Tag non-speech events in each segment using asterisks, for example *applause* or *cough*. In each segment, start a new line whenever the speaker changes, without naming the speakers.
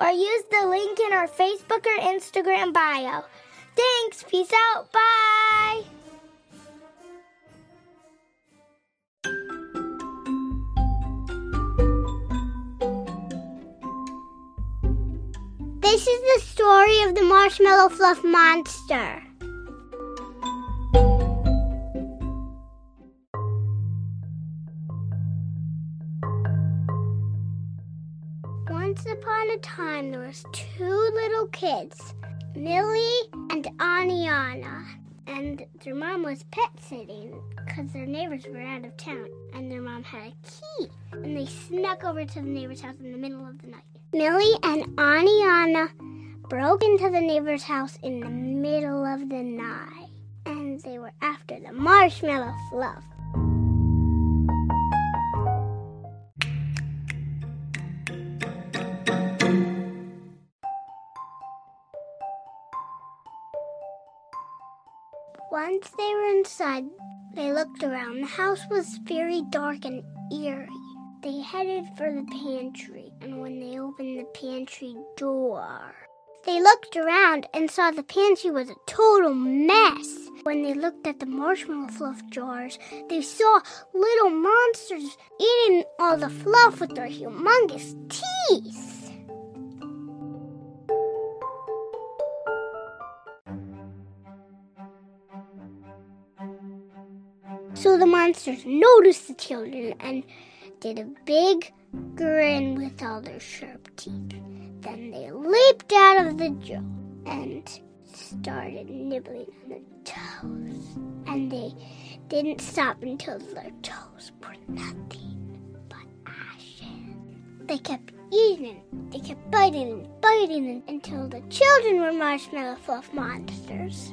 or use the link in our Facebook or Instagram bio. Thanks. Peace out. Bye.
This is the story of the marshmallow fluff monster. Once upon a time, there was two little kids, Millie and Aniana, and their mom was pet sitting because their neighbors were out of town, and their mom had a key, and they snuck over to the neighbor's house in the middle of the night. Millie and Aniana broke into the neighbor's house in the middle of the night, and they were after the marshmallow fluff. Once they were inside, they looked around. The house was very dark and eerie. They headed for the pantry, and when they opened the pantry door, they looked around and saw the pantry was a total mess. When they looked at the marshmallow fluff jars, they saw little monsters eating all the fluff with their humongous teeth. So the monsters noticed the children and did a big grin with all their sharp teeth. Then they leaped out of the jar and started nibbling on the toes. And they didn't stop until their toes were nothing but ashes. They kept eating, they kept biting and biting until the children were marshmallow fluff monsters.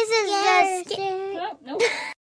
This is the.
Scared.
Oh, nope. *laughs*